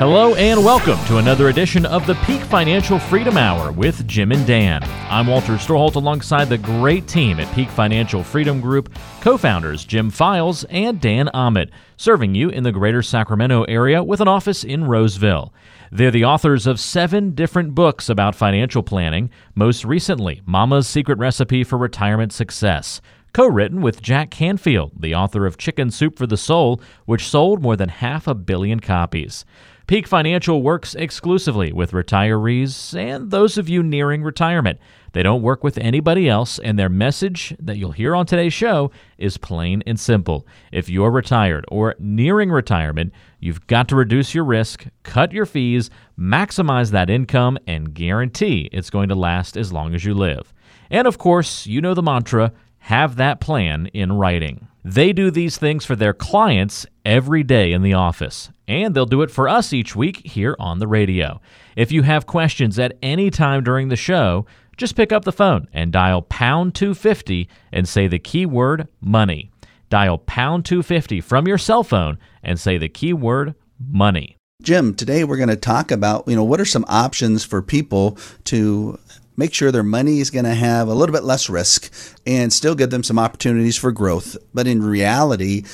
Hello and welcome to another edition of the Peak Financial Freedom Hour with Jim and Dan. I'm Walter Storholt alongside the great team at Peak Financial Freedom Group, co founders Jim Files and Dan Ahmed, serving you in the greater Sacramento area with an office in Roseville. They're the authors of seven different books about financial planning, most recently, Mama's Secret Recipe for Retirement Success co written with Jack Canfield, the author of Chicken Soup for the Soul, which sold more than half a billion copies. Peak Financial works exclusively with retirees and those of you nearing retirement. They don't work with anybody else, and their message that you'll hear on today's show is plain and simple. If you're retired or nearing retirement, you've got to reduce your risk, cut your fees, maximize that income, and guarantee it's going to last as long as you live. And of course, you know the mantra have that plan in writing. They do these things for their clients every day in the office, and they'll do it for us each week here on the radio. If you have questions at any time during the show, just pick up the phone and dial pound 250 and say the keyword money. Dial pound 250 from your cell phone and say the keyword money. Jim, today we're going to talk about, you know, what are some options for people to make sure their money is going to have a little bit less risk and still give them some opportunities for growth. But in reality,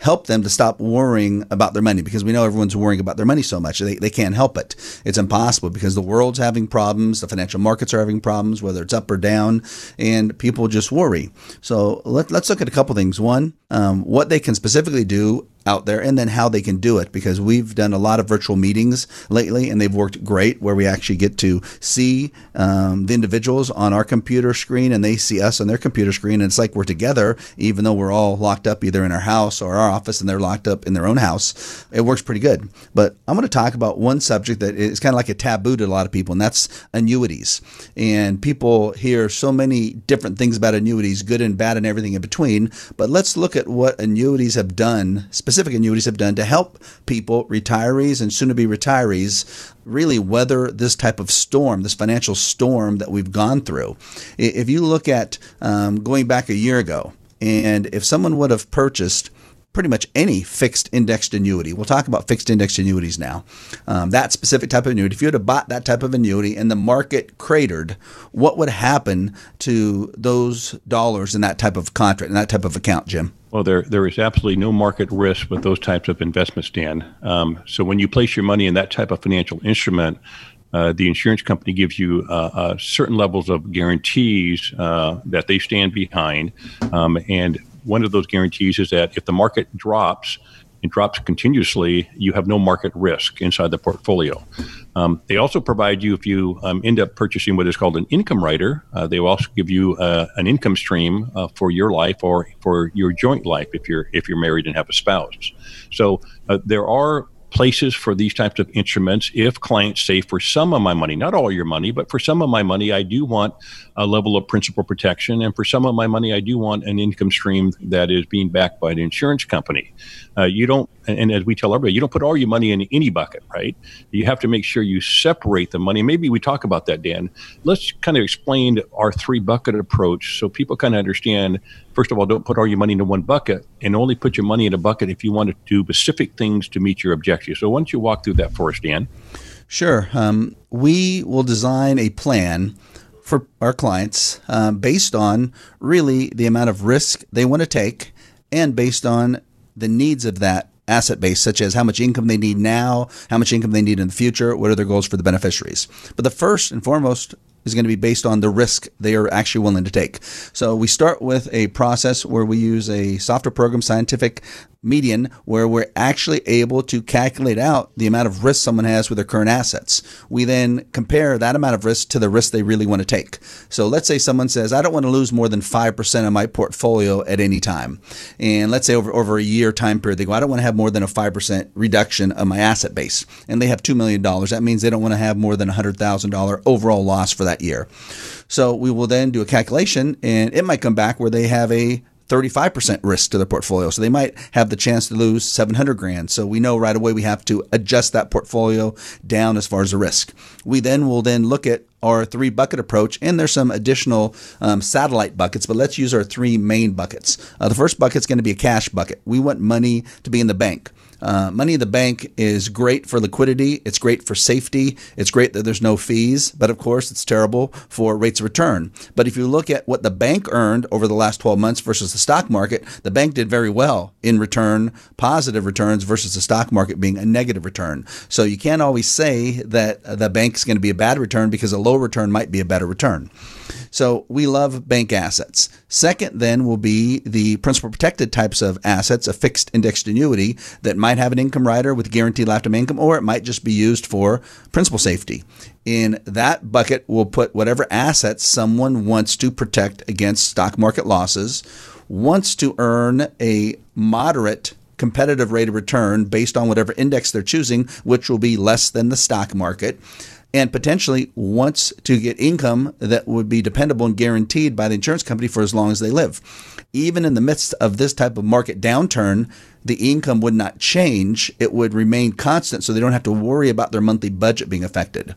help them to stop worrying about their money because we know everyone's worrying about their money so much. They, they can't help it. It's impossible because the world's having problems, the financial markets are having problems, whether it's up or down, and people just worry. So let, us look at a couple things. One, um, what they can specifically do out there and then how they can do it because we've done a lot of virtual meetings lately and they've worked great where we actually get to see um, the individuals on our computer screen and they see us on their computer screen. And it's like we're together even though we're all locked up either in our house or our office and they're locked up in their own house. It works pretty good. But i'm going to talk about one subject that is kind of like a taboo to a lot of people and that's annuities. And people hear so many different things about annuities good and bad and everything in between. But let's look at what annuities have done specifically specific annuities have done to help people, retirees and soon to be retirees, really weather this type of storm, this financial storm that we've gone through. If you look at um, going back a year ago, and if someone would have purchased pretty much any fixed indexed annuity. We'll talk about fixed indexed annuities now. Um, that specific type of annuity, if you had bought that type of annuity and the market cratered, what would happen to those dollars in that type of contract, in that type of account, Jim? Well, there there is absolutely no market risk with those types of investments, Dan. Um, so when you place your money in that type of financial instrument, uh, the insurance company gives you uh, uh, certain levels of guarantees uh, that they stand behind, um, and one of those guarantees is that if the market drops and drops continuously, you have no market risk inside the portfolio. Um, they also provide you, if you um, end up purchasing what is called an income rider, uh, they will also give you uh, an income stream uh, for your life or for your joint life if you're if you're married and have a spouse. So uh, there are places for these types of instruments if clients say for some of my money not all your money but for some of my money i do want a level of principal protection and for some of my money i do want an income stream that is being backed by an insurance company. Uh, you don't and as we tell everybody you don't put all your money in any bucket right? You have to make sure you separate the money. Maybe we talk about that dan. Let's kind of explain our three bucket approach so people kind of understand first of all don't put all your money into one bucket and only put your money in a bucket if you want to do specific things to meet your objectives so why don't you walk through that for us dan? Sure. Um, we will design a plan for our clients um, based on really the amount of risk they want to take and based on the needs of that asset base, such as how much income they need now, how much income they need in the future, what are their goals for the beneficiaries. But the first and foremost is going to be based on the risk they are actually willing to take. So we start with a process where we use a software program, scientific median where we're actually able to calculate out the amount of risk someone has with their current assets. We then compare that amount of risk to the risk they really want to take. So let's say someone says, I don't want to lose more than 5% of my portfolio at any time. And let's say over, over a year time period, they go, I don't want to have more than a 5% reduction of my asset base. And they have $2 million. That means they don't want to have more than a $100,000 overall loss for that that year. So we will then do a calculation and it might come back where they have a 35% risk to their portfolio. So they might have the chance to lose 700 grand. So we know right away we have to adjust that portfolio down as far as the risk. We then will then look at our three bucket approach, and there's some additional um, satellite buckets, but let's use our three main buckets. Uh, the first bucket is going to be a cash bucket. We want money to be in the bank. Uh, money in the bank is great for liquidity. It's great for safety. It's great that there's no fees, but of course, it's terrible for rates of return. But if you look at what the bank earned over the last 12 months versus the stock market, the bank did very well in return, positive returns versus the stock market being a negative return. So you can't always say that the bank is going to be a bad return because a low return might be a better return. So we love bank assets. Second, then, will be the principal protected types of assets, a fixed indexed annuity that might have an income rider with guaranteed lifetime income, or it might just be used for principal safety. In that bucket, we'll put whatever assets someone wants to protect against stock market losses, wants to earn a moderate competitive rate of return based on whatever index they're choosing, which will be less than the stock market and potentially wants to get income that would be dependable and guaranteed by the insurance company for as long as they live. Even in the midst of this type of market downturn, the income would not change. It would remain constant so they don't have to worry about their monthly budget being affected.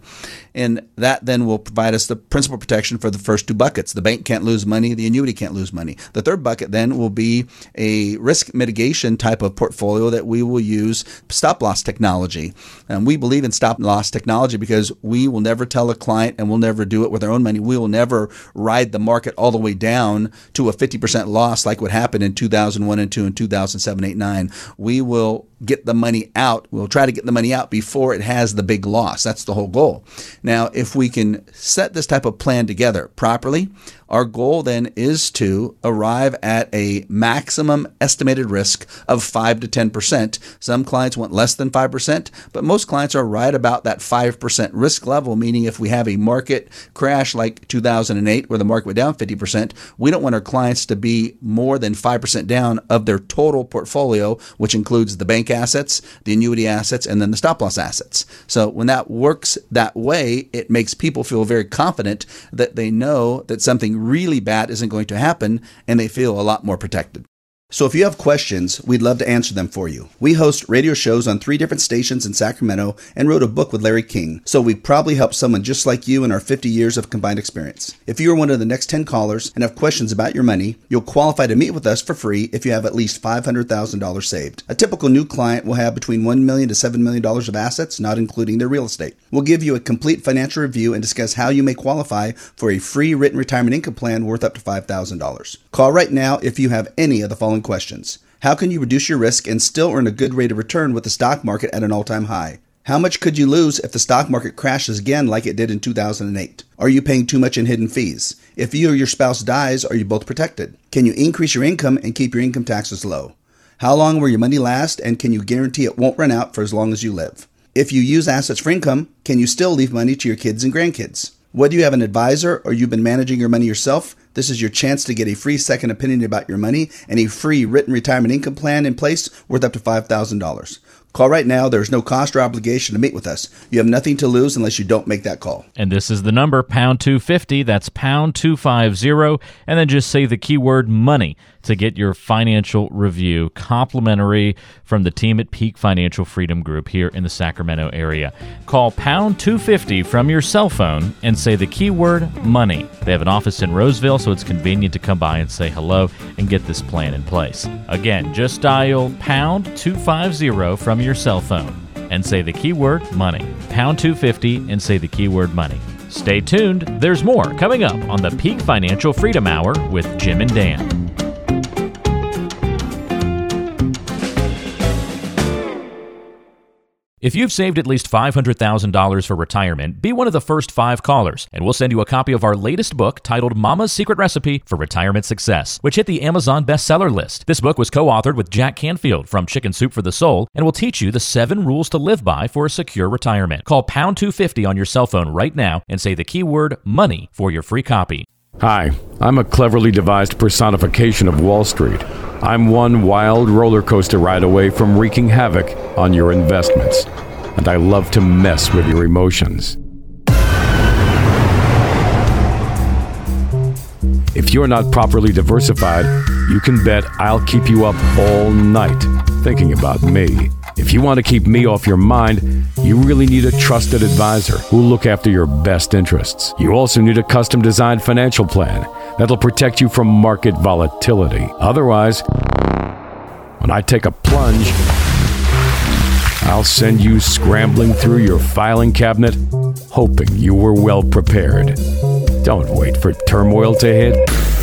And that then will provide us the principal protection for the first two buckets. The bank can't lose money, the annuity can't lose money. The third bucket then will be a risk mitigation type of portfolio that we will use stop loss technology. And we believe in stop loss technology because we will never tell a client and we'll never do it with our own money. We will never ride the market all the way down to a 50% loss like what happened in 2001 and 2 and 2007, 8, 9 we will get the money out. We'll try to get the money out before it has the big loss. That's the whole goal. Now, if we can set this type of plan together properly, our goal then is to arrive at a maximum estimated risk of 5 to 10%. Some clients want less than 5%, but most clients are right about that 5% risk level, meaning if we have a market crash like 2008 where the market went down 50%, we don't want our clients to be more than 5% down of their total portfolio, which includes the bank assets, the annuity assets, and then the stop loss assets. So when that works that way, it makes people feel very confident that they know that something really bad isn't going to happen and they feel a lot more protected. So if you have questions, we'd love to answer them for you. We host radio shows on three different stations in Sacramento and wrote a book with Larry King, so we probably help someone just like you in our 50 years of combined experience. If you are one of the next 10 callers and have questions about your money, you'll qualify to meet with us for free if you have at least $500,000 saved. A typical new client will have between 1 million to $7 million of assets, not including their real estate. We'll give you a complete financial review and discuss how you may qualify for a free written retirement income plan worth up to $5,000. Call right now if you have any of the following questions. How can you reduce your risk and still earn a good rate of return with the stock market at an all time high? How much could you lose if the stock market crashes again like it did in 2008? Are you paying too much in hidden fees? If you or your spouse dies, are you both protected? Can you increase your income and keep your income taxes low? How long will your money last and can you guarantee it won't run out for as long as you live? If you use assets for income, can you still leave money to your kids and grandkids? Whether you have an advisor or you've been managing your money yourself, this is your chance to get a free second opinion about your money and a free written retirement income plan in place worth up to $5,000. Call right now. There's no cost or obligation to meet with us. You have nothing to lose unless you don't make that call. And this is the number pound 250. That's pound 250. And then just say the keyword money to get your financial review complimentary from the team at Peak Financial Freedom Group here in the Sacramento area. Call pound 250 from your cell phone and say the keyword money. They have an office in Roseville, so it's convenient to come by and say hello and get this plan in place. Again, just dial pound 250 from your cell phone and say the keyword money. Pound 250 and say the keyword money. Stay tuned. There's more coming up on the Peak Financial Freedom Hour with Jim and Dan. If you've saved at least $500,000 for retirement, be one of the first five callers, and we'll send you a copy of our latest book titled Mama's Secret Recipe for Retirement Success, which hit the Amazon bestseller list. This book was co authored with Jack Canfield from Chicken Soup for the Soul and will teach you the seven rules to live by for a secure retirement. Call pound 250 on your cell phone right now and say the keyword money for your free copy. Hi, I'm a cleverly devised personification of Wall Street. I'm one wild roller coaster ride away from wreaking havoc on your investments, and I love to mess with your emotions. If you're not properly diversified, you can bet I'll keep you up all night thinking about me. If you want to keep me off your mind, you really need a trusted advisor who'll look after your best interests. You also need a custom designed financial plan that'll protect you from market volatility. Otherwise, when I take a plunge, I'll send you scrambling through your filing cabinet, hoping you were well prepared. Don't wait for turmoil to hit.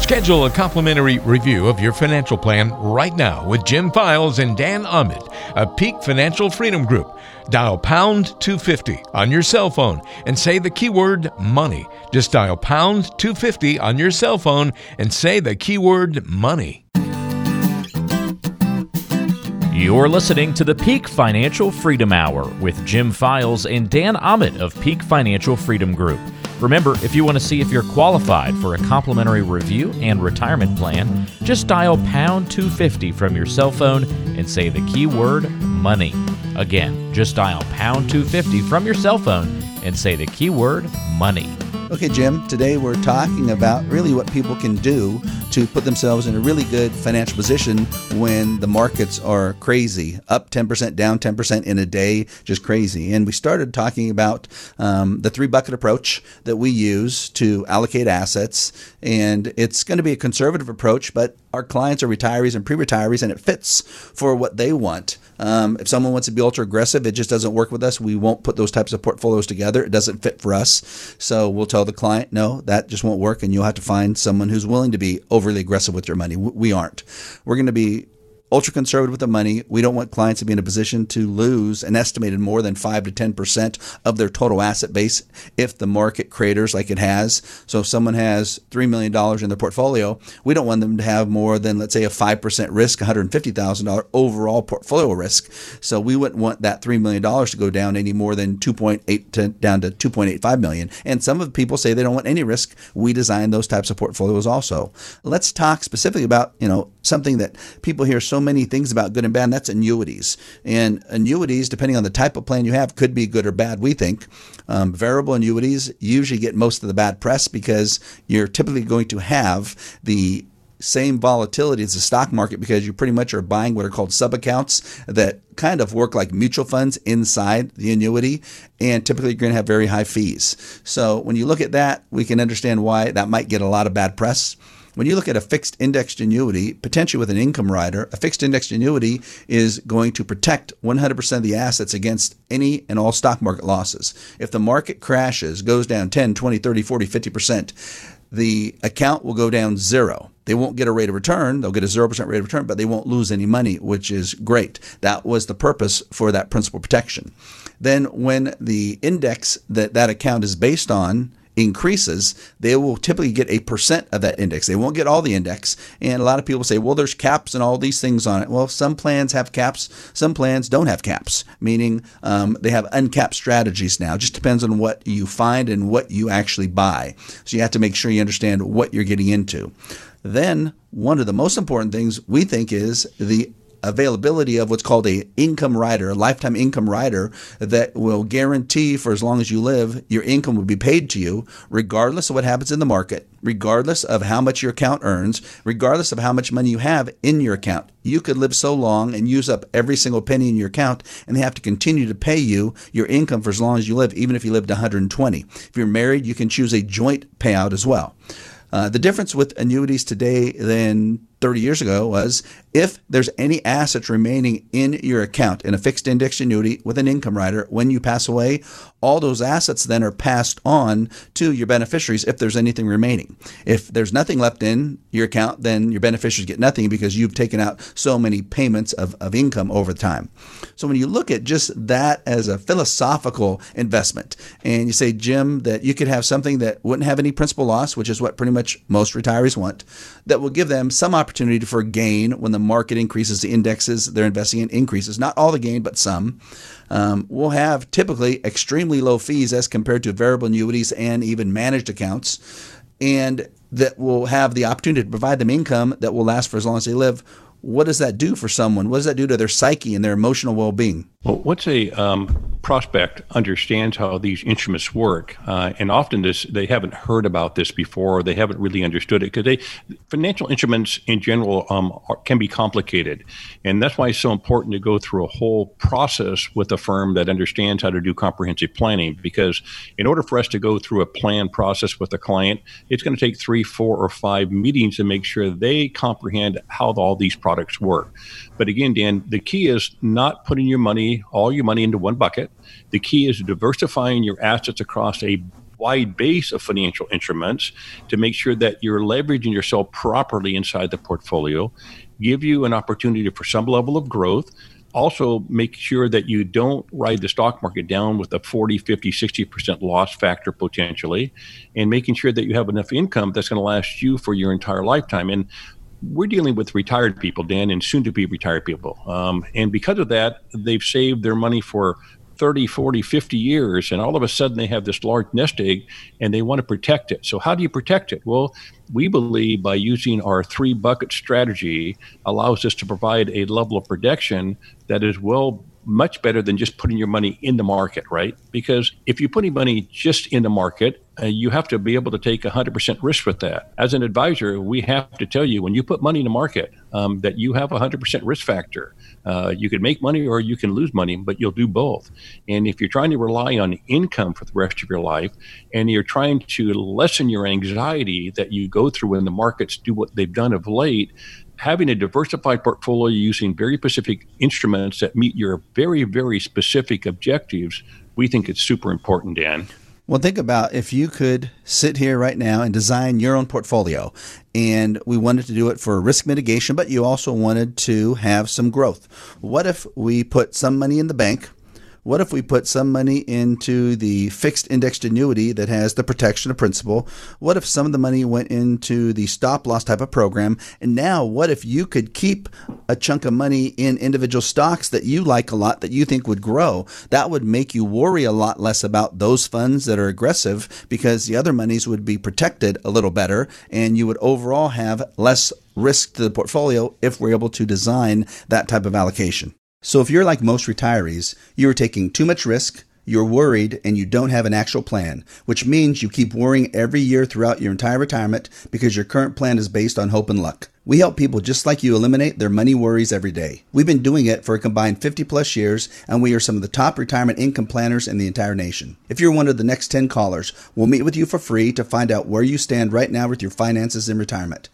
Schedule a complimentary review of your financial plan right now with Jim Files and Dan Ahmed, a Peak Financial Freedom Group. Dial pound 250 on your cell phone and say the keyword money. Just dial pound 250 on your cell phone and say the keyword money. You're listening to the Peak Financial Freedom Hour with Jim Files and Dan Ahmed of Peak Financial Freedom Group. Remember, if you want to see if you're qualified for a complimentary review and retirement plan, just dial pound 250 from your cell phone and say the keyword money. Again, just dial pound 250 from your cell phone and say the keyword money. Okay, Jim, today we're talking about really what people can do to put themselves in a really good financial position when the markets are crazy up 10%, down 10% in a day, just crazy. And we started talking about um, the three bucket approach that we use to allocate assets. And it's going to be a conservative approach, but our clients are retirees and pre retirees, and it fits for what they want. Um, if someone wants to be ultra aggressive, it just doesn't work with us. We won't put those types of portfolios together. It doesn't fit for us. So we'll tell the client, no, that just won't work. And you'll have to find someone who's willing to be overly aggressive with your money. We aren't. We're going to be ultra conservative with the money. We don't want clients to be in a position to lose an estimated more than 5 to 10% of their total asset base if the market craters like it has. So if someone has $3 million in their portfolio, we don't want them to have more than, let's say, a 5% risk, $150,000 overall portfolio risk. So we wouldn't want that $3 million to go down any more than 2.8 to down to 2.85 million. And some of the people say they don't want any risk. We design those types of portfolios also. Let's talk specifically about, you know, something that people hear so many things about good and bad, and that's annuities. And annuities, depending on the type of plan you have, could be good or bad, we think. Um, variable annuities usually get most of the bad press because you're typically going to have the same volatility as the stock market because you pretty much are buying what are called sub accounts that kind of work like mutual funds inside the annuity. And typically, you're going to have very high fees. So, when you look at that, we can understand why that might get a lot of bad press. When you look at a fixed indexed annuity, potentially with an income rider, a fixed indexed annuity is going to protect 100% of the assets against any and all stock market losses. If the market crashes, goes down 10, 20, 30, 40, 50%, the account will go down zero. They won't get a rate of return. They'll get a 0% rate of return, but they won't lose any money, which is great. That was the purpose for that principal protection. Then, when the index that that account is based on increases, they will typically get a percent of that index. They won't get all the index. And a lot of people say, well, there's caps and all these things on it. Well, some plans have caps, some plans don't have caps, meaning um, they have uncapped strategies now. It just depends on what you find and what you actually buy. So you have to make sure you understand what you're getting into. Then, one of the most important things we think is the availability of what's called a income rider, a lifetime income rider that will guarantee for as long as you live, your income will be paid to you, regardless of what happens in the market, regardless of how much your account earns, regardless of how much money you have in your account. You could live so long and use up every single penny in your account, and they have to continue to pay you your income for as long as you live, even if you lived 120. If you're married, you can choose a joint payout as well. Uh, the difference with annuities today than 30 years ago was if there's any assets remaining in your account in a fixed index annuity with an income rider when you pass away, all those assets then are passed on to your beneficiaries if there's anything remaining. If there's nothing left in your account, then your beneficiaries get nothing because you've taken out so many payments of, of income over time. So when you look at just that as a philosophical investment and you say, Jim, that you could have something that wouldn't have any principal loss, which is what pretty much most retirees want, that will give them some opportunity opportunity for gain when the market increases, the indexes they're investing in increases. Not all the gain, but some. Um, we'll have typically extremely low fees as compared to variable annuities and even managed accounts, and that will have the opportunity to provide them income that will last for as long as they live. What does that do for someone? What does that do to their psyche and their emotional well being? Well, once a um, prospect understands how these instruments work, uh, and often this they haven't heard about this before, they haven't really understood it because financial instruments in general um, are, can be complicated, and that's why it's so important to go through a whole process with a firm that understands how to do comprehensive planning. Because in order for us to go through a plan process with a client, it's going to take three, four, or five meetings to make sure they comprehend how all these products work. But again, Dan, the key is not putting your money, all your money into one bucket. The key is diversifying your assets across a wide base of financial instruments to make sure that you're leveraging yourself properly inside the portfolio, give you an opportunity for some level of growth. Also, make sure that you don't ride the stock market down with a 40, 50, 60% loss factor potentially, and making sure that you have enough income that's going to last you for your entire lifetime. And we're dealing with retired people, Dan, and soon to be retired people. Um, and because of that, they've saved their money for 30, 40, 50 years, and all of a sudden they have this large nest egg and they want to protect it. So, how do you protect it? Well, we believe by using our three bucket strategy allows us to provide a level of protection that is well much better than just putting your money in the market, right? Because if you're putting money just in the market, uh, you have to be able to take 100% risk with that. As an advisor, we have to tell you when you put money in the market um, that you have 100% risk factor. Uh, you can make money or you can lose money, but you'll do both. And if you're trying to rely on income for the rest of your life and you're trying to lessen your anxiety that you go through when the markets do what they've done of late, having a diversified portfolio using very specific instruments that meet your very, very specific objectives, we think it's super important, Dan. Well, think about if you could sit here right now and design your own portfolio, and we wanted to do it for risk mitigation, but you also wanted to have some growth. What if we put some money in the bank? What if we put some money into the fixed indexed annuity that has the protection of principal? What if some of the money went into the stop loss type of program? And now, what if you could keep a chunk of money in individual stocks that you like a lot that you think would grow? That would make you worry a lot less about those funds that are aggressive because the other monies would be protected a little better and you would overall have less risk to the portfolio if we're able to design that type of allocation. So if you're like most retirees, you are taking too much risk, you're worried, and you don't have an actual plan, which means you keep worrying every year throughout your entire retirement because your current plan is based on hope and luck. We help people just like you eliminate their money worries every day. We've been doing it for a combined 50 plus years, and we are some of the top retirement income planners in the entire nation. If you're one of the next 10 callers, we'll meet with you for free to find out where you stand right now with your finances in retirement.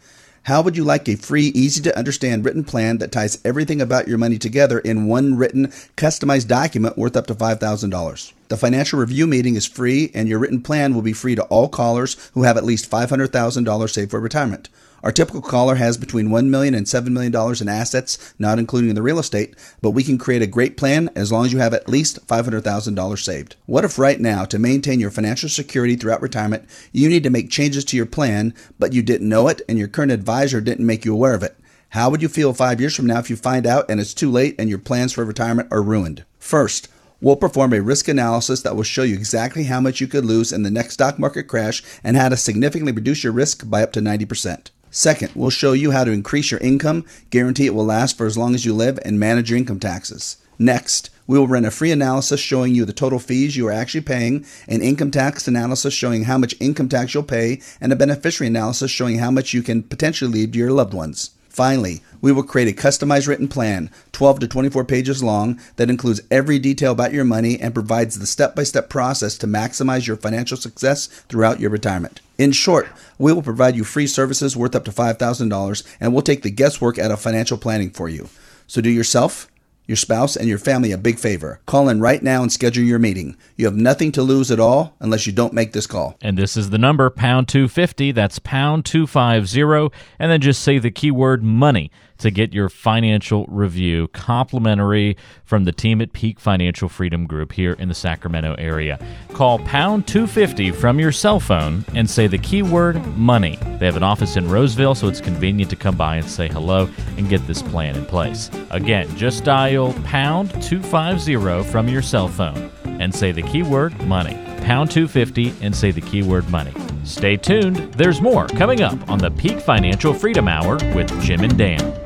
How would you like a free, easy to understand written plan that ties everything about your money together in one written, customized document worth up to $5,000? The financial review meeting is free, and your written plan will be free to all callers who have at least $500,000 saved for retirement. Our typical caller has between $1 million and $7 million in assets, not including the real estate, but we can create a great plan as long as you have at least $500,000 saved. What if right now, to maintain your financial security throughout retirement, you need to make changes to your plan, but you didn't know it and your current advisor didn't make you aware of it? How would you feel five years from now if you find out and it's too late and your plans for retirement are ruined? First, We'll perform a risk analysis that will show you exactly how much you could lose in the next stock market crash and how to significantly reduce your risk by up to 90%. Second, we'll show you how to increase your income, guarantee it will last for as long as you live, and manage your income taxes. Next, we will run a free analysis showing you the total fees you are actually paying, an income tax analysis showing how much income tax you'll pay, and a beneficiary analysis showing how much you can potentially leave to your loved ones. Finally, we will create a customized written plan, 12 to 24 pages long, that includes every detail about your money and provides the step by step process to maximize your financial success throughout your retirement. In short, we will provide you free services worth up to $5,000 and we'll take the guesswork out of financial planning for you. So do yourself your spouse, and your family a big favor. Call in right now and schedule your meeting. You have nothing to lose at all unless you don't make this call. And this is the number, pound 250. That's pound 250. And then just say the keyword money to get your financial review complimentary from the team at Peak Financial Freedom Group here in the Sacramento area. Call pound 250 from your cell phone and say the keyword money. They have an office in Roseville, so it's convenient to come by and say hello and get this plan in place. Again, just dial pound 250 from your cell phone and say the keyword money. Pound 250 and say the keyword money. Stay tuned. There's more coming up on the Peak Financial Freedom Hour with Jim and Dan.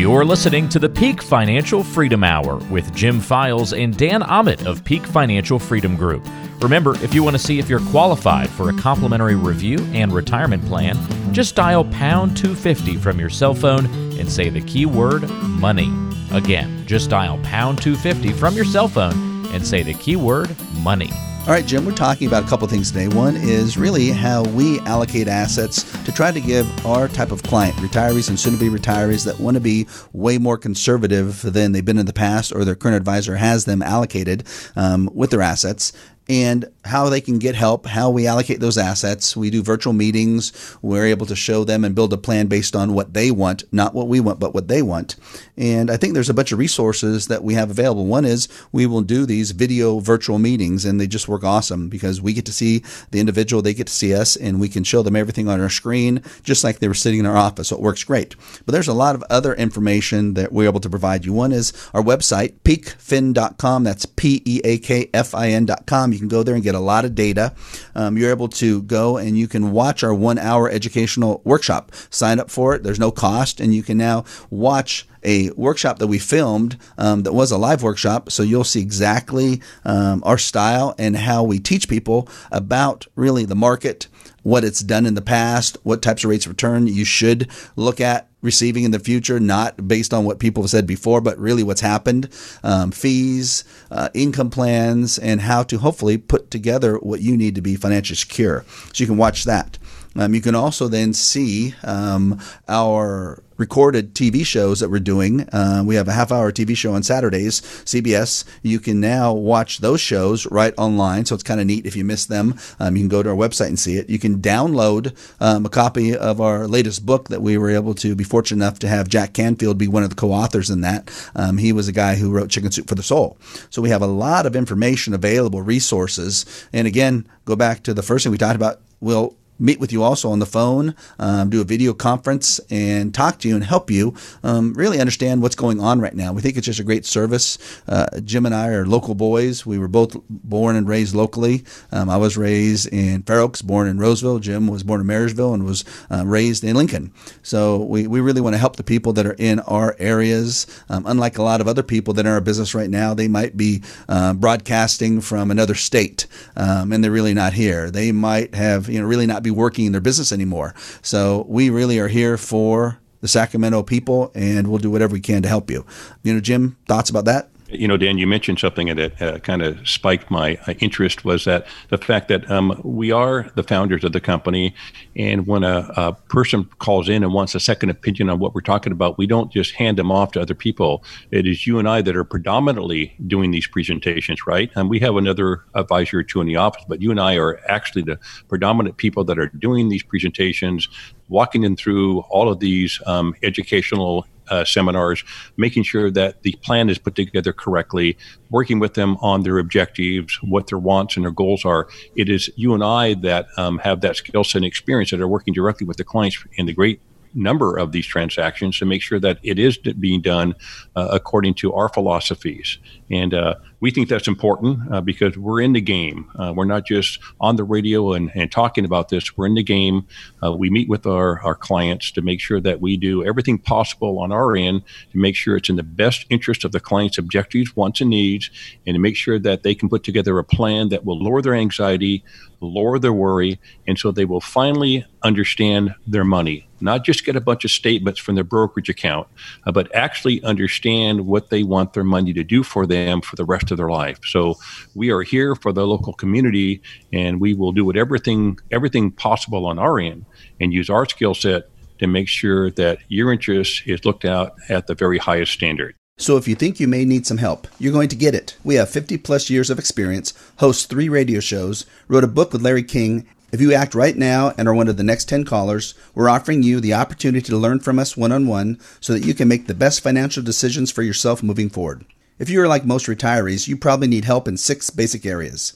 You're listening to the Peak Financial Freedom Hour with Jim Files and Dan Ahmed of Peak Financial Freedom Group. Remember, if you want to see if you're qualified for a complimentary review and retirement plan, just dial pound 250 from your cell phone and say the keyword money. Again, just dial pound 250 from your cell phone and say the keyword money. All right, Jim, we're talking about a couple of things today. One is really how we allocate assets to try to give our type of client, retirees and soon to be retirees that want to be way more conservative than they've been in the past or their current advisor has them allocated um, with their assets and how they can get help, how we allocate those assets. We do virtual meetings. We're able to show them and build a plan based on what they want, not what we want, but what they want. And I think there's a bunch of resources that we have available. One is we will do these video virtual meetings, and they just work awesome because we get to see the individual, they get to see us, and we can show them everything on our screen, just like they were sitting in our office. So it works great. But there's a lot of other information that we're able to provide you. One is our website, peakfin.com. That's P E A K F I N.com. You can go there and get a lot of data. Um, you're able to go and you can watch our one hour educational workshop. Sign up for it. There's no cost, and you can now watch a workshop that we filmed um, that was a live workshop. So you'll see exactly um, our style and how we teach people about really the market, what it's done in the past, what types of rates of return you should look at receiving in the future, not based on what people have said before, but really what's happened, um, fees, uh, income plans, and how to hopefully put together what you need to be financially secure. So you can watch that. Um, you can also then see um, our recorded TV shows that we're doing. Uh, we have a half hour TV show on Saturdays, CBS. You can now watch those shows right online. So it's kind of neat if you miss them. Um, you can go to our website and see it. You can download um, a copy of our latest book that we were able to be fortunate enough to have Jack Canfield be one of the co authors in that. Um, he was a guy who wrote Chicken Soup for the Soul. So we have a lot of information available, resources. And again, go back to the first thing we talked about. We'll meet with you also on the phone, um, do a video conference, and talk to you and help you um, really understand what's going on right now. We think it's just a great service. Uh, Jim and I are local boys. We were both born and raised locally. Um, I was raised in Fair Oaks, born in Roseville. Jim was born in Marysville and was uh, raised in Lincoln. So we, we really want to help the people that are in our areas. Um, unlike a lot of other people that are in our business right now, they might be uh, broadcasting from another state um, and they're really not here. They might have, you know, really not be be working in their business anymore. So we really are here for the Sacramento people, and we'll do whatever we can to help you. You know, Jim, thoughts about that? You know, Dan, you mentioned something that uh, kind of spiked my uh, interest was that the fact that um, we are the founders of the company, and when a, a, person calls in and wants a second opinion on what we're talking about, we don't just hand them off to other people. It is you and I that are predominantly doing these presentations, right? And we have another advisor or two in the office, but you and I are actually the predominant people that are doing these presentations, walking them through all of these um, educational uh, seminars, making sure that the plan is put together correctly, working with them on their objectives, what their wants and their goals are. It is you and I that um, have that skill set and experience that are working directly with the clients in the great number of these transactions to make sure that it is being done uh, according to our philosophies. And uh, we think that's important uh, because we're in the game. Uh, we're not just on the radio and, and talking about this. We're in the game. Uh, we meet with our, our clients to make sure that we do everything possible on our end to make sure it's in the best interest of the client's objectives, wants, and needs, and to make sure that they can put together a plan that will lower their anxiety, lower their worry, and so they will finally understand their money. Not just get a bunch of statements from their brokerage account, uh, but actually understand what they want their money to do for them for the rest of their life. So we are here for the local community, and we will do everything everything possible on our end and use our skill set to make sure that your interest is looked out at the very highest standard. So if you think you may need some help, you're going to get it. We have 50 plus years of experience, host three radio shows, wrote a book with Larry King. If you act right now and are one of the next 10 callers, we're offering you the opportunity to learn from us one on one so that you can make the best financial decisions for yourself moving forward. If you are like most retirees, you probably need help in six basic areas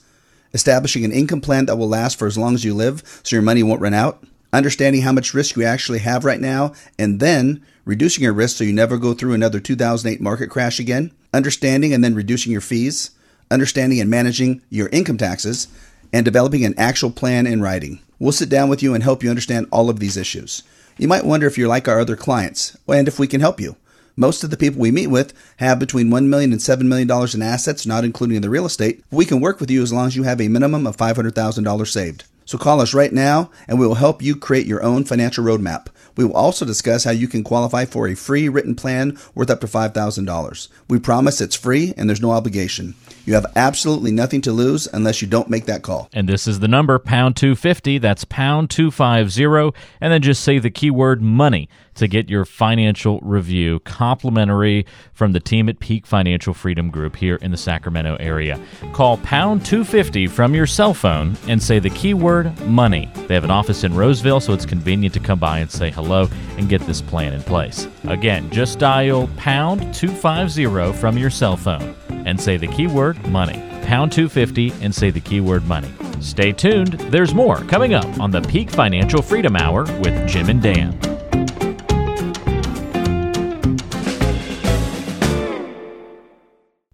establishing an income plan that will last for as long as you live so your money won't run out, understanding how much risk you actually have right now, and then reducing your risk so you never go through another 2008 market crash again, understanding and then reducing your fees, understanding and managing your income taxes, and developing an actual plan in writing. We'll sit down with you and help you understand all of these issues. You might wonder if you're like our other clients and if we can help you. Most of the people we meet with have between $1 million and $7 million in assets, not including the real estate. We can work with you as long as you have a minimum of $500,000 saved. So call us right now and we will help you create your own financial roadmap. We will also discuss how you can qualify for a free written plan worth up to $5,000. We promise it's free and there's no obligation. You have absolutely nothing to lose unless you don't make that call. And this is the number, pound 250. That's pound 250. And then just say the keyword money to get your financial review complimentary from the team at Peak Financial Freedom Group here in the Sacramento area. Call pound 250 from your cell phone and say the keyword money. They have an office in Roseville, so it's convenient to come by and say hello and get this plan in place. Again, just dial pound 250 from your cell phone and say the keyword money. Pound 250 and say the keyword money. Stay tuned, there's more coming up on the Peak Financial Freedom Hour with Jim and Dan.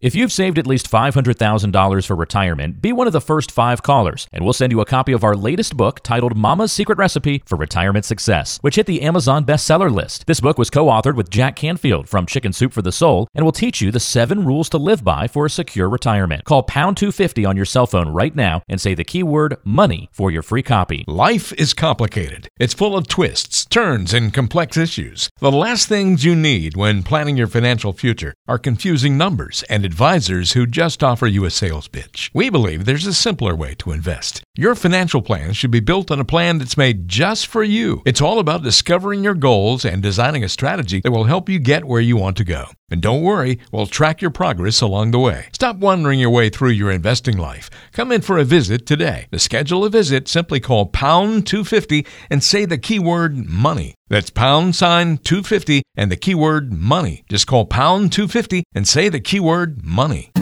If you've saved at least $500,000 for retirement, be one of the first five callers, and we'll send you a copy of our latest book titled Mama's Secret Recipe for Retirement Success, which hit the Amazon bestseller list. This book was co authored with Jack Canfield from Chicken Soup for the Soul and will teach you the seven rules to live by for a secure retirement. Call pound 250 on your cell phone right now and say the keyword money for your free copy. Life is complicated. It's full of twists, turns, and complex issues. The last things you need when planning your financial future are confusing numbers and advisors who just offer you a sales pitch. We believe there's a simpler way to invest. Your financial plan should be built on a plan that's made just for you. It's all about discovering your goals and designing a strategy that will help you get where you want to go. And don't worry, we'll track your progress along the way. Stop wandering your way through your investing life. Come in for a visit today. To schedule a visit, simply call pound 250 and say the keyword money. That's pound sign 250 and the keyword money. Just call pound 250 and say the keyword money.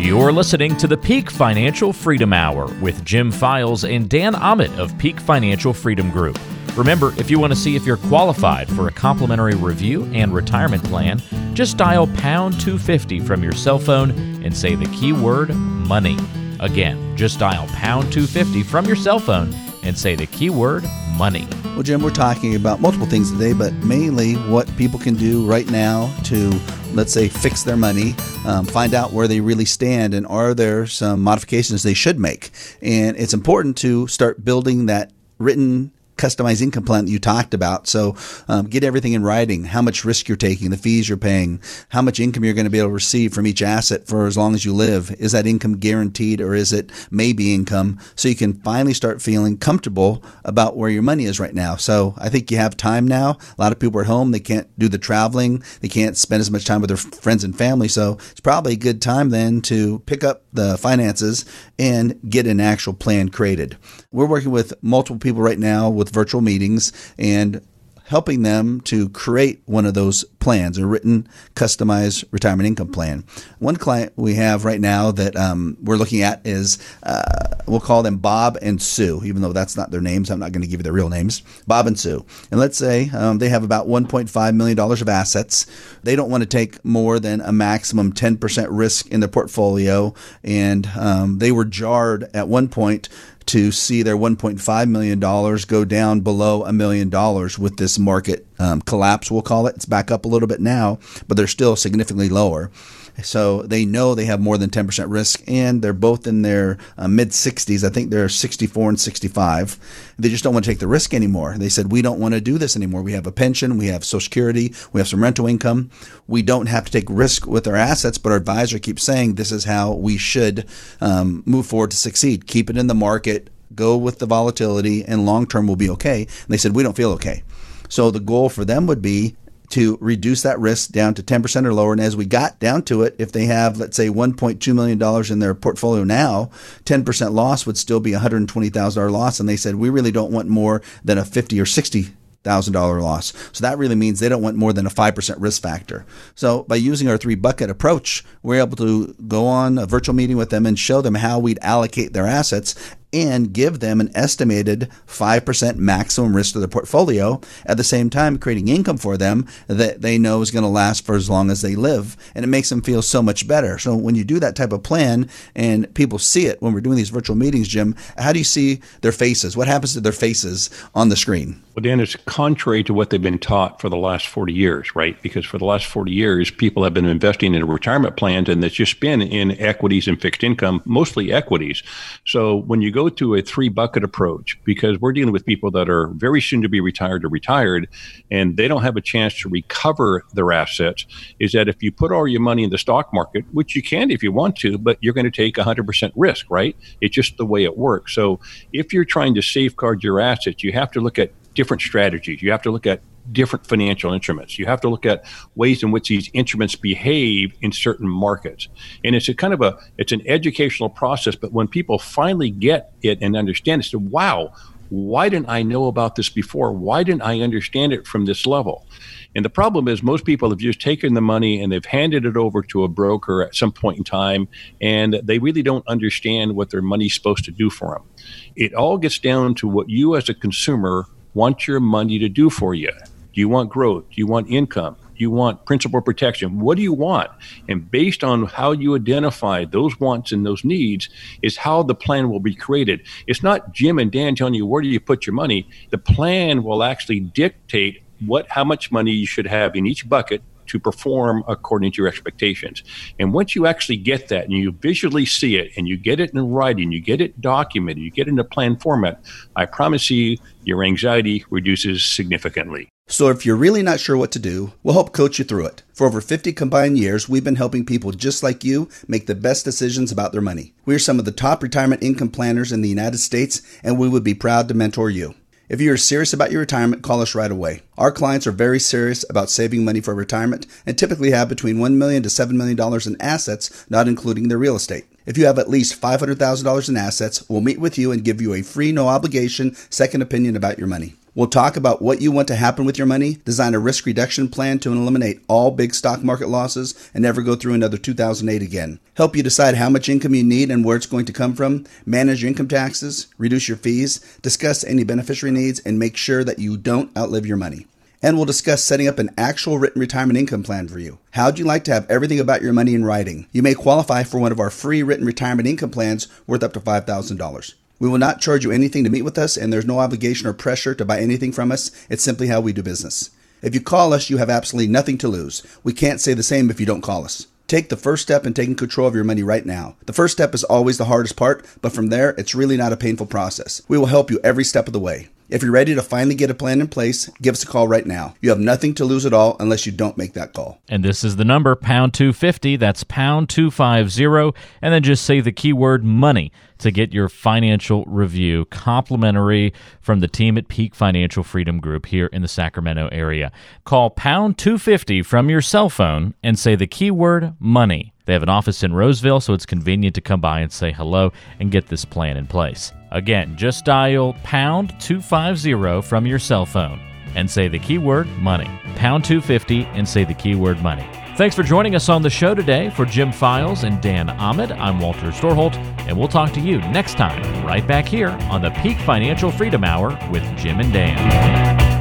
You're listening to the Peak Financial Freedom Hour with Jim Files and Dan Ahmed of Peak Financial Freedom Group. Remember, if you want to see if you're qualified for a complimentary review and retirement plan, just dial pound 250 from your cell phone and say the keyword money. Again, just dial pound 250 from your cell phone and say the keyword money. Well, Jim, we're talking about multiple things today, but mainly what people can do right now to, let's say, fix their money, um, find out where they really stand, and are there some modifications they should make. And it's important to start building that written customized income plan that you talked about. So um, get everything in writing, how much risk you're taking, the fees you're paying, how much income you're going to be able to receive from each asset for as long as you live. Is that income guaranteed or is it maybe income? So you can finally start feeling comfortable about where your money is right now. So I think you have time now. A lot of people are at home. They can't do the traveling. They can't spend as much time with their friends and family. So it's probably a good time then to pick up the finances and get an actual plan created. We're working with multiple people right now with virtual meetings and helping them to create one of those plans, a written, customized retirement income plan. One client we have right now that um, we're looking at is uh, we'll call them Bob and Sue, even though that's not their names. I'm not going to give you their real names. Bob and Sue. And let's say um, they have about $1.5 million of assets. They don't want to take more than a maximum 10% risk in their portfolio. And um, they were jarred at one point to see their $1.5 million go down below a million dollars with this market um, collapse, we'll call it. It's back up a little bit now, but they're still significantly lower. So they know they have more than 10% risk, and they're both in their uh, mid 60s. I think they're 64 and 65. They just don't want to take the risk anymore. They said, We don't want to do this anymore. We have a pension, we have Social Security, we have some rental income. We don't have to take risk with our assets, but our advisor keeps saying this is how we should um, move forward to succeed. Keep it in the market, go with the volatility, and long term will be okay. And they said, We don't feel okay. So the goal for them would be to reduce that risk down to 10% or lower. And as we got down to it, if they have, let's say, $1.2 million in their portfolio now, 10% loss would still be $120,000 loss. And they said, we really don't want more than a 50 or 60 thousand dollar loss. So that really means they don't want more than a five percent risk factor. So by using our three bucket approach, we're able to go on a virtual meeting with them and show them how we'd allocate their assets and give them an estimated 5% maximum risk to their portfolio, at the same time creating income for them that they know is going to last for as long as they live. And it makes them feel so much better. So when you do that type of plan and people see it when we're doing these virtual meetings, Jim, how do you see their faces? What happens to their faces on the screen? Well, Dan, it's contrary to what they've been taught for the last 40 years, right? Because for the last 40 years, people have been investing in retirement plans and it's just been in equities and fixed income, mostly equities. So when you go to a three bucket approach, because we're dealing with people that are very soon to be retired or retired, and they don't have a chance to recover their assets, is that if you put all your money in the stock market, which you can if you want to, but you're going to take 100% risk, right? It's just the way it works. So if you're trying to safeguard your assets, you have to look at different strategies. You have to look at different financial instruments. You have to look at ways in which these instruments behave in certain markets. And it's a kind of a it's an educational process, but when people finally get it and understand it, say, wow, why didn't I know about this before? Why didn't I understand it from this level? And the problem is, most people have just taken the money and they've handed it over to a broker at some point in time, and they really don't understand what their money's supposed to do for them. It all gets down to what you as a consumer want your money to do for you. Do you want growth? Do you want income? Do you want principal protection? What do you want? And based on how you identify those wants and those needs is how the plan will be created. It's not Jim and Dan telling you where do you put your money. The plan will actually dictate what how much money you should have in each bucket to perform according to your expectations. And once you actually get that and you visually see it and you get it in writing, you get it documented, you get it in a plan format, I promise you, your anxiety reduces significantly. So, if you're really not sure what to do, we'll help coach you through it. For over 50 combined years, we've been helping people just like you make the best decisions about their money. We are some of the top retirement income planners in the United States, and we would be proud to mentor you. If you are serious about your retirement, call us right away. Our clients are very serious about saving money for retirement and typically have between 1 million to $7 million in assets, not including their real estate. If you have at least $500,000 in assets, we'll meet with you and give you a free, no obligation second opinion about your money. We'll talk about what you want to happen with your money, design a risk reduction plan to eliminate all big stock market losses, and never go through another 2008 again. Help you decide how much income you need and where it's going to come from, manage your income taxes, reduce your fees, discuss any beneficiary needs, and make sure that you don't outlive your money. And we'll discuss setting up an actual written retirement income plan for you. How'd you like to have everything about your money in writing? You may qualify for one of our free written retirement income plans worth up to $5,000. We will not charge you anything to meet with us, and there's no obligation or pressure to buy anything from us. It's simply how we do business. If you call us, you have absolutely nothing to lose. We can't say the same if you don't call us. Take the first step in taking control of your money right now. The first step is always the hardest part, but from there, it's really not a painful process. We will help you every step of the way. If you're ready to finally get a plan in place, give us a call right now. You have nothing to lose at all unless you don't make that call. And this is the number, pound 250. That's pound 250. And then just say the keyword money to get your financial review complimentary from the team at Peak Financial Freedom Group here in the Sacramento area. Call pound 250 from your cell phone and say the keyword money. They have an office in Roseville, so it's convenient to come by and say hello and get this plan in place. Again, just dial pound 250 from your cell phone and say the keyword money. Pound 250 and say the keyword money. Thanks for joining us on the show today. For Jim Files and Dan Ahmed, I'm Walter Storholt, and we'll talk to you next time right back here on the Peak Financial Freedom Hour with Jim and Dan.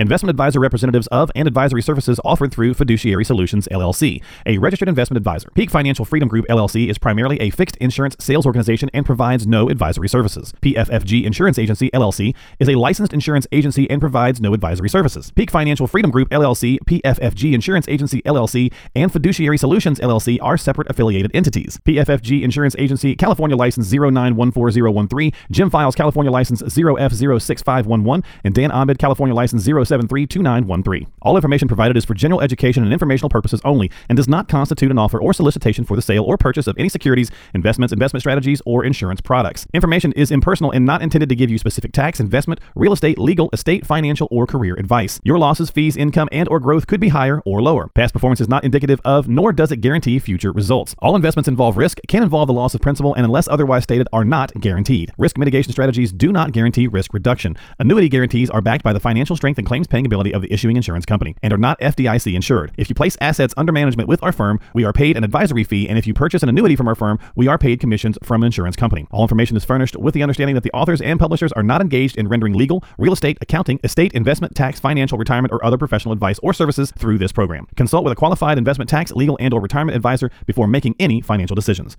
Investment advisor representatives of and advisory services offered through Fiduciary Solutions LLC, a registered investment advisor. Peak Financial Freedom Group LLC is primarily a fixed insurance sales organization and provides no advisory services. PFFG Insurance Agency LLC is a licensed insurance agency and provides no advisory services. Peak Financial Freedom Group LLC, PFFG Insurance Agency LLC, and Fiduciary Solutions LLC are separate affiliated entities. PFFG Insurance Agency, California license 0914013, Jim Files, California license 0F06511, and Dan Ahmed, California license 0 773 All information provided is for general education and informational purposes only and does not constitute an offer or solicitation for the sale or purchase of any securities, investments, investment strategies, or insurance products. Information is impersonal and not intended to give you specific tax, investment, real estate, legal, estate, financial, or career advice. Your losses, fees, income, and or growth could be higher or lower. Past performance is not indicative of, nor does it guarantee future results. All investments involve risk, can involve the loss of principal, and unless otherwise stated, are not guaranteed. Risk mitigation strategies do not guarantee risk reduction. Annuity guarantees are backed by the financial strength and claim claims paying ability of the issuing insurance company and are not FDIC insured. If you place assets under management with our firm, we are paid an advisory fee, and if you purchase an annuity from our firm, we are paid commissions from an insurance company. All information is furnished with the understanding that the authors and publishers are not engaged in rendering legal, real estate, accounting, estate, investment, tax, financial, retirement, or other professional advice or services through this program. Consult with a qualified investment tax, legal, and or retirement advisor before making any financial decisions.